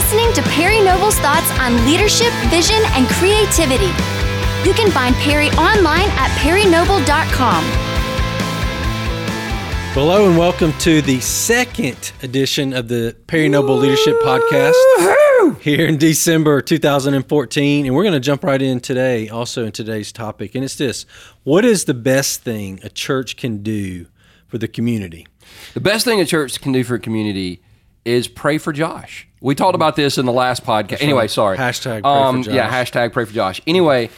listening to Perry Noble's thoughts on leadership, vision, and creativity. You can find Perry online at perrynoble.com. Hello and welcome to the second edition of the Perry Noble Leadership Podcast here in December 2014. And we're going to jump right in today, also in today's topic. And it's this What is the best thing a church can do for the community? The best thing a church can do for a community is pray for Josh. We talked about this in the last podcast. anyway, sorry. Hashtag pray for um, Josh. Yeah, hashtag pray for Josh. Anyway,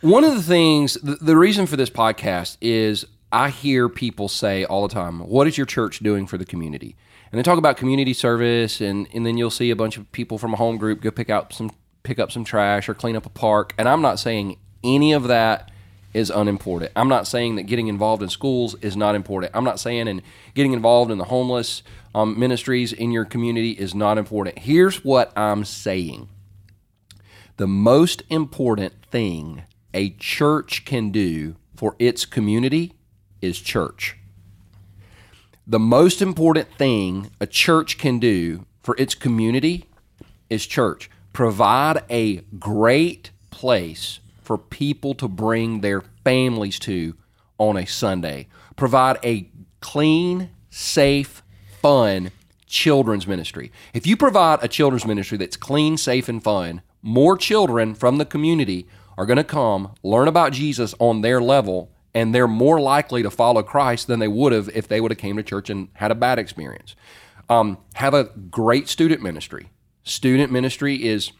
one of the things, the, the reason for this podcast is I hear people say all the time, What is your church doing for the community? And they talk about community service, and, and then you'll see a bunch of people from a home group go pick out some pick up some trash or clean up a park. And I'm not saying any of that is unimportant. I'm not saying that getting involved in schools is not important. I'm not saying and getting involved in the homeless um, ministries in your community is not important. Here's what I'm saying: the most important thing a church can do for its community is church. The most important thing a church can do for its community is church. Provide a great place for people to bring their families to on a Sunday. Provide a clean, safe, fun children's ministry. If you provide a children's ministry that's clean, safe, and fun, more children from the community are going to come learn about Jesus on their level and they're more likely to follow Christ than they would have if they would have came to church and had a bad experience. Um, have a great student ministry. Student ministry is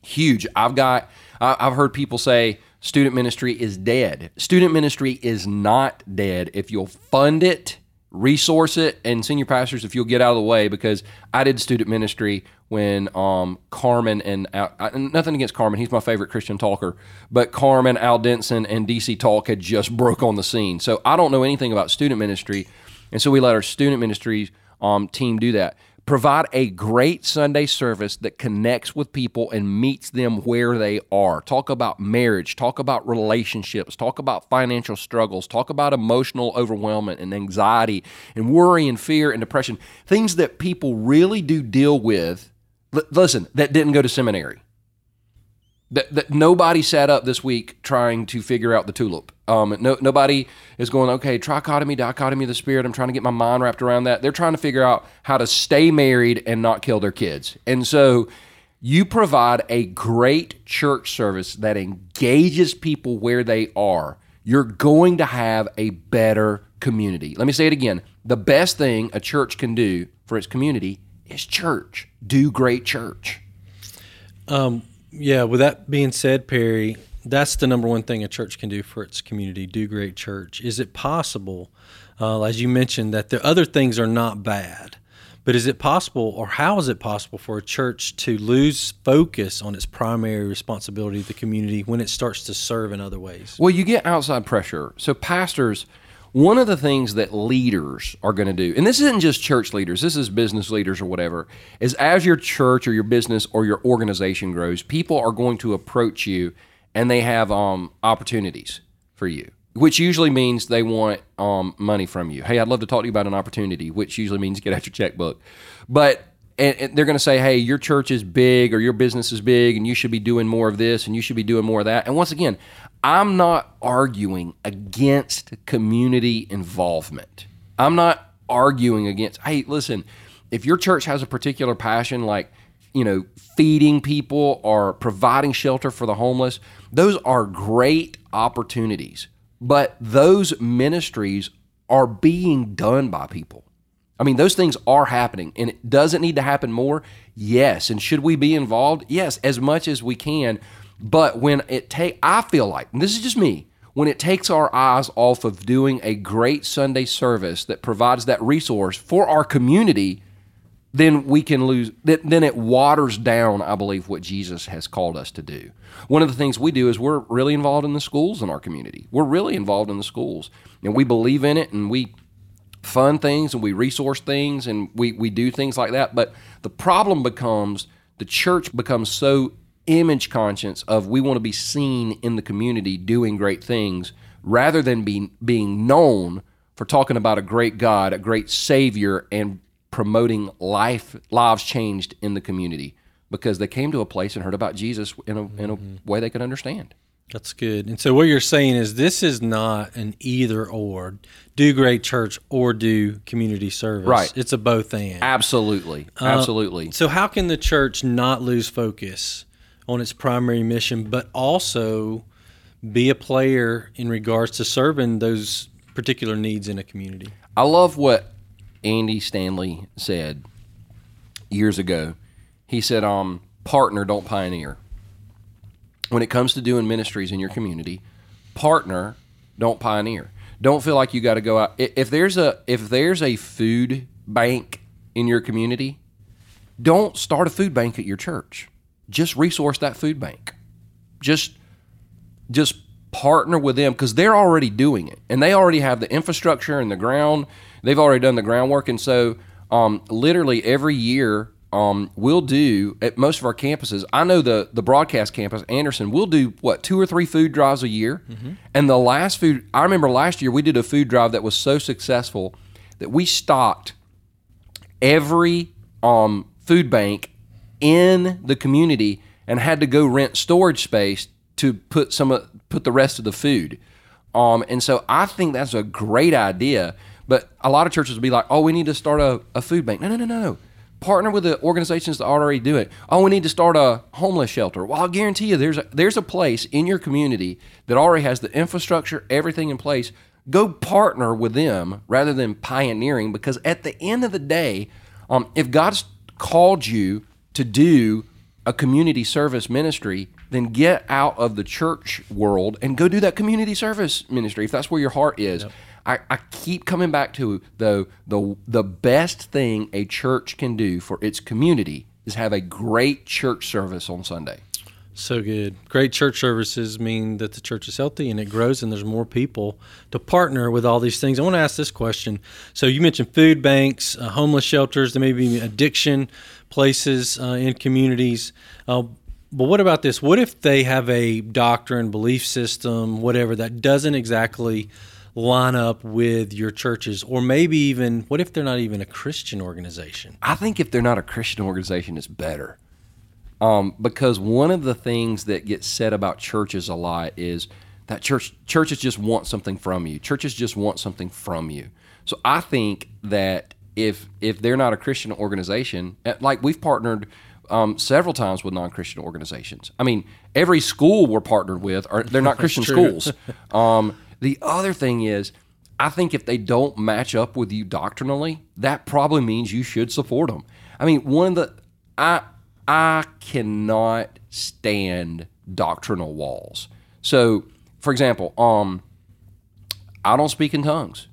huge. I've got I've heard people say student ministry is dead. Student ministry is not dead if you'll fund it, resource it, and senior pastors if you'll get out of the way because I did student ministry when um, Carmen and I, nothing against Carmen, he's my favorite Christian talker, but Carmen, Al Denson, and DC Talk had just broke on the scene. So I don't know anything about student ministry, and so we let our student ministry um, team do that provide a great Sunday service that connects with people and meets them where they are. Talk about marriage, talk about relationships, talk about financial struggles, talk about emotional overwhelmment and anxiety and worry and fear and depression. Things that people really do deal with. L- listen, that didn't go to seminary. That, that nobody sat up this week trying to figure out the tulip. Um, no, nobody is going, okay, trichotomy, dichotomy of the spirit. I'm trying to get my mind wrapped around that. They're trying to figure out how to stay married and not kill their kids. And so you provide a great church service that engages people where they are. You're going to have a better community. Let me say it again. The best thing a church can do for its community is church. Do great church. Um, yeah, with that being said, Perry, that's the number one thing a church can do for its community do great church. Is it possible, uh, as you mentioned, that the other things are not bad? But is it possible, or how is it possible for a church to lose focus on its primary responsibility to the community when it starts to serve in other ways? Well, you get outside pressure. So, pastors, one of the things that leaders are going to do, and this isn't just church leaders, this is business leaders or whatever, is as your church or your business or your organization grows, people are going to approach you and they have um, opportunities for you, which usually means they want um, money from you. Hey, I'd love to talk to you about an opportunity, which usually means get out your checkbook. But and, they're going to say, hey, your church is big or your business is big and you should be doing more of this and you should be doing more of that. And once again, I'm not arguing against community involvement. I'm not arguing against, hey, listen, if your church has a particular passion, like, you know, feeding people or providing shelter for the homeless, those are great opportunities. But those ministries are being done by people. I mean, those things are happening, and it doesn't need to happen more. Yes, and should we be involved? Yes, as much as we can. But when it take, I feel like, this is just me, when it takes our eyes off of doing a great Sunday service that provides that resource for our community, then we can lose. Then it waters down, I believe, what Jesus has called us to do. One of the things we do is we're really involved in the schools in our community. We're really involved in the schools, and we believe in it, and we fund things, and we resource things, and we we do things like that. But the problem becomes the church becomes so image conscience of we want to be seen in the community doing great things rather than being being known for talking about a great God, a great Savior, and promoting life lives changed in the community because they came to a place and heard about Jesus in a in a mm-hmm. way they could understand. That's good. And so what you're saying is this is not an either or. Do great church or do community service. Right. It's a both and. Absolutely, uh, absolutely. So how can the church not lose focus on its primary mission, but also be a player in regards to serving those particular needs in a community? I love what Andy Stanley said years ago. He said, um, partner, don't pioneer. When it comes to doing ministries in your community, partner, don't pioneer. Don't feel like you got to go out. If there's a if there's a food bank in your community, don't start a food bank at your church. Just resource that food bank. Just just partner with them because they're already doing it and they already have the infrastructure and the ground. They've already done the groundwork. And so, um, literally every year, um, we'll do at most of our campuses. I know the the broadcast campus, Anderson, we'll do what two or three food drives a year. And the last food, I remember last year we did a food drive that was so successful that we stocked every um, food bank in the community and had to go rent storage space to put some put the rest of the food. Um, and so I think that's a great idea. But a lot of churches will be like, "Oh, we need to start a, a food bank." No, no, no, no, no. Partner with the organizations that already do it. Oh, we need to start a homeless shelter. Well, I'll guarantee you, there's a, there's a place in your community that already has the infrastructure, everything in place. Go partner with them rather than pioneering, because at the end of the day, um, if God's called you to do a community service ministry, then get out of the church world and go do that community service ministry if that's where your heart is. I, I keep coming back to though the the best thing a church can do for its community is have a great church service on Sunday. So good. Great church services mean that the church is healthy and it grows, and there's more people to partner with all these things. I want to ask this question. So, you mentioned food banks, uh, homeless shelters, there may be addiction places uh, in communities. Uh, but what about this? What if they have a doctrine, belief system, whatever, that doesn't exactly line up with your churches? Or maybe even, what if they're not even a Christian organization? I think if they're not a Christian organization, it's better. Um, because one of the things that gets said about churches a lot is that church churches just want something from you. Churches just want something from you. So I think that if if they're not a Christian organization, eh, like we've partnered um, several times with non-Christian organizations. I mean, every school we're partnered with are they're not Christian schools. Um, the other thing is, I think if they don't match up with you doctrinally, that probably means you should support them. I mean, one of the I I cannot stand doctrinal walls. So, for example, um, I don't speak in tongues.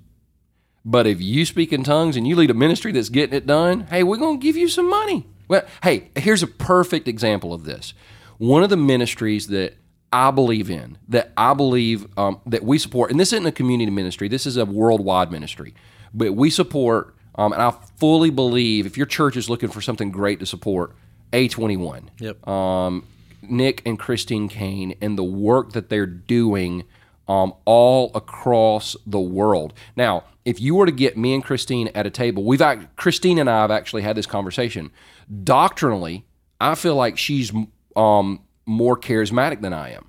But if you speak in tongues and you lead a ministry that's getting it done, hey, we're going to give you some money. Well, hey, here's a perfect example of this. One of the ministries that I believe in, that I believe um, that we support, and this isn't a community ministry, this is a worldwide ministry, but we support, um, and I fully believe if your church is looking for something great to support, A21 Yep. um, Nick and Christine Caine and the work that they're doing um, all across the world. Now, if you were to get me and Christine at a table, we've act- Christine and I have actually had this conversation. Doctrinally, I feel like she's um, more charismatic than I am,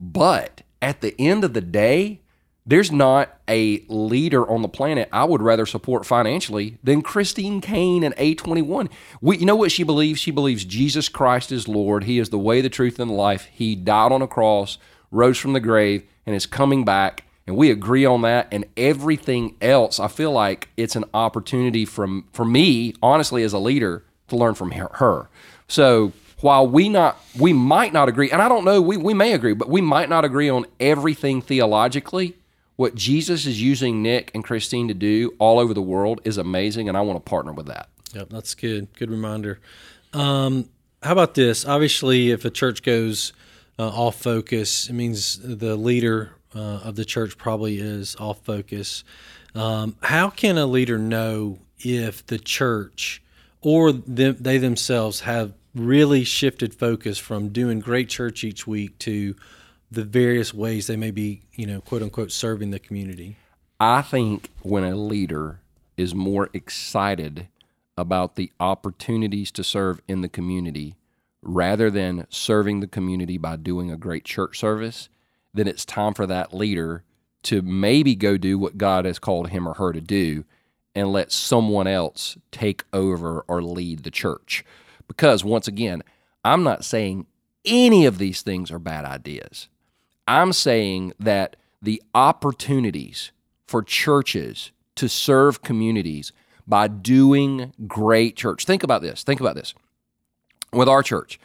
but at the end of the day, there's not a leader on the planet I would rather support financially than Christine Caine and A21. We, you know what she believes? She believes Jesus Christ is Lord. He is the way, the truth, and the life. He died on a cross, rose from the grave, and is coming back. And we agree on that. And everything else, I feel like it's an opportunity from for me, honestly, as a leader, to learn from her. So while we not we might not agree, and I don't know, we, we may agree, but we might not agree on everything theologically. What Jesus is using Nick and Christine to do all over the world is amazing, and I want to partner with that. Yep, that's good. Good reminder. Um, how about this? Obviously, if a church goes uh, off focus, it means the leader uh, of the church probably is off focus. Um, how can a leader know if the church or they themselves have really shifted focus from doing great church each week to the various ways they may be, you know, quote unquote, serving the community? I think when a leader is more excited about the opportunities to serve in the community rather than serving the community by doing a great church service, then it's time for that leader to maybe go do what God has called him or her to do and let someone else take over or lead the church. Because once again, I'm not saying any of these things are bad ideas. I'm saying that the opportunities for churches to serve communities by doing great church. Think about this. Think about this. With our church,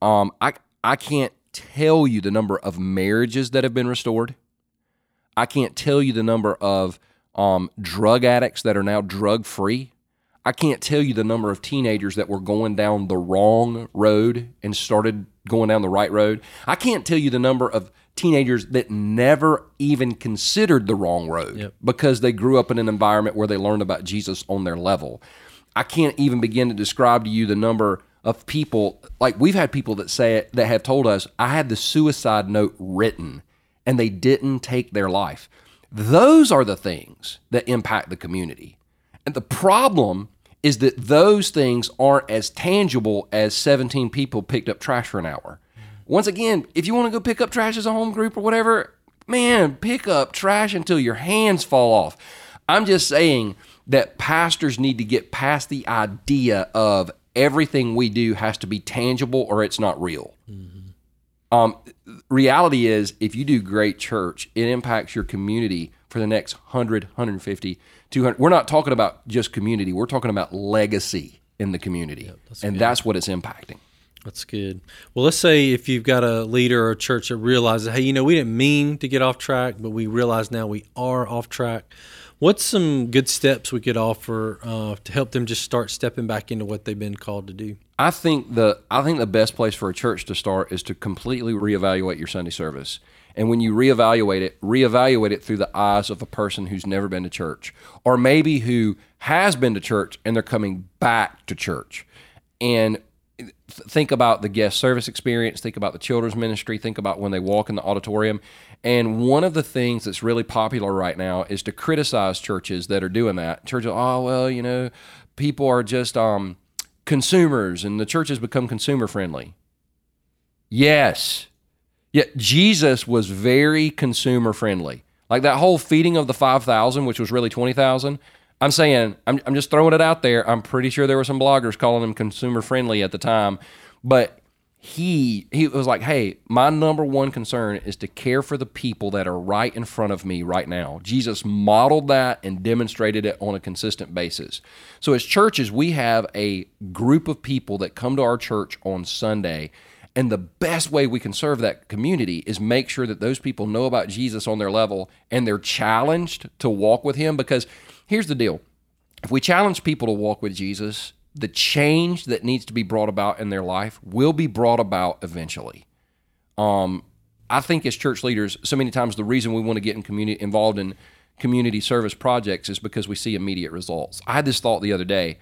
um, I I can't tell you the number of marriages that have been restored. I can't tell you the number of um, drug addicts that are now drug free. I can't tell you the number of teenagers that were going down the wrong road and started going down the right road. I can't tell you the number of teenagers that never even considered the wrong road Yep. because they grew up in an environment where they learned about Jesus on their level. I can't even begin to describe to you the number of people like we've had people that say it that have told us I had the suicide note written and they didn't take their life. Those are the things that impact the community. And the problem is that those things aren't as tangible as 17 people picked up trash for an hour. Once again, if you want to go pick up trash as a home group or whatever, man, pick up trash until your hands fall off. I'm just saying that pastors need to get past the idea of everything we do has to be tangible or it's not real. Um, reality is, if you do great church, it impacts your community for the next 100, 150, 200. We're not talking about just community, we're talking about legacy in the community. and that's what it's impacting. That's good. Well, let's say if you've got a leader or a church that realizes, hey, you know, we didn't mean to get off track, but we realize now we are off track. What's some good steps we could offer uh, to help them just start stepping back into what they've been called to do? I think the I think the best place for a church to start is to completely reevaluate your Sunday service. And when you reevaluate it, reevaluate it through the eyes of a person who's never been to church, or maybe who has been to church and they're coming back to church. And think about the guest service experience, think about the children's ministry, think about when they walk in the auditorium. And one of the things that's really popular right now is to criticize churches that are doing that. Churches, oh well, you know, people are just um, consumers, and the church has become consumer friendly. Yes, Yet Jesus was very consumer friendly. Like that whole feeding of the 5,000, which was really 20,000. I'm saying, I'm, I'm just throwing it out there. I'm pretty sure there were some bloggers calling him consumer friendly at the time. But he he was like, "Hey, my number one concern is to care for the people that are right in front of me right now." Jesus modeled that and demonstrated it on a consistent basis. So as churches, we have a group of people that come to our church on Sunday, and the best way we can serve that community is make sure that those people know about Jesus on their level and they're challenged to walk with him because here's the deal. If we challenge people to walk with Jesus, the change that needs to be brought about in their life will be brought about eventually. Um, I think as church leaders, so many times the reason we want to get in community involved in community service projects is because we see immediate results. I had this thought the other day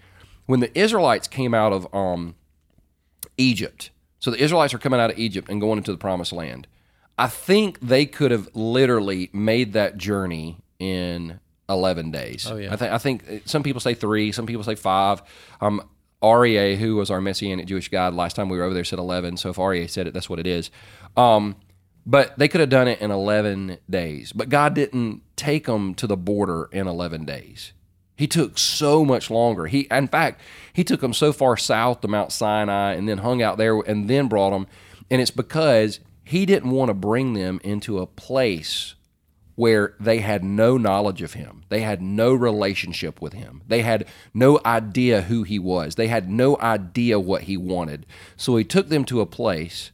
when the Israelites came out of um, Egypt. So the Israelites are coming out of Egypt and going into the promised land. I think they could have literally made that journey in 11 days. Oh, yeah. I think I think some people say 3, some people say 5. Um REA, who was our Messianic Jewish guide last time we were over there, said 11. So if REA said it, that's what it is. Um, but they could have done it in 11 days. But God didn't take them to the border in 11 days. He took so much longer. He, in fact, he took them so far south to Mount Sinai and then hung out there and then brought them. And it's because he didn't want to bring them into a place where they had no knowledge of him. They had no relationship with him. They had no idea who he was. They had no idea what he wanted. So he took them to a place,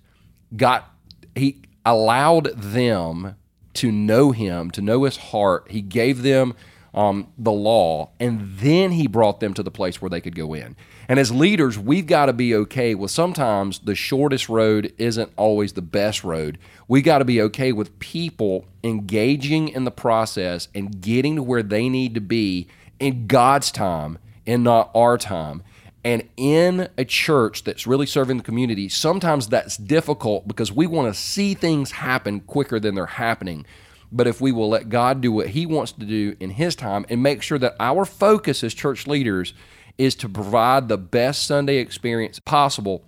got he allowed them to know him, to know his heart. He gave them um, the law, and then he brought them to the place where they could go in. And as leaders, we've got to be okay with sometimes the shortest road isn't always the best road. We got to be okay with people engaging in the process and getting to where they need to be in God's time and not our time. And in a church that's really serving the community, sometimes that's difficult because we want to see things happen quicker than they're happening. But if we will let God do what He wants to do in His time and make sure that our focus as church leaders is to provide the best Sunday experience possible.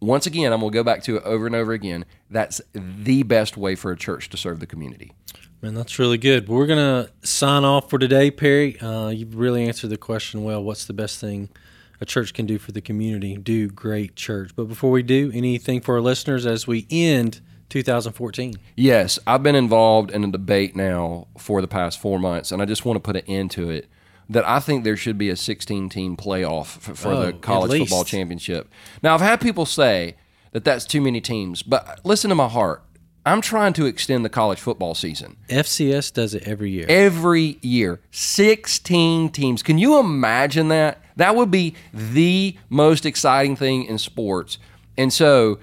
Once again, I'm going to go back to it over and over again. That's the best way for a church to serve the community. Man, that's really good. We're going to sign off for today, Perry. Uh, you've really answered the question well. What's the best thing a church can do for the community? Do great church. But before we do, anything for our listeners as we end 2014? Yes, I've been involved in a debate now for the past four months, and I just want to put an end to it. That I think there should be a 16 team playoff for, for Oh, the college football championship. Now, I've had people say that that's too many teams, but listen to my heart. I'm trying to extend the college football season FCS does it every year. every year 16 teams can you imagine that that would be the most exciting thing in sports and so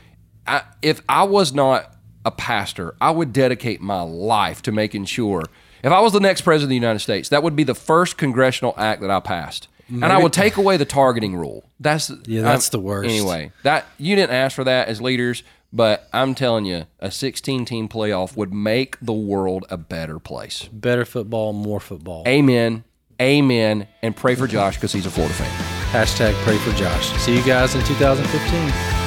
I, if i was not a pastor i would dedicate my life to making sure if i was the next president of the united states that would be the first congressional act that i passed and i would take away the targeting rule that's Yeah, that's I'm- the worst. anyway that you didn't ask for that as leaders but i'm telling you a 16 team playoff would make the world a better place Better football, more football. Amen. Amen. And pray for Josh because he's a Florida fan. Hashtag pray for Josh. See you guys in 2015.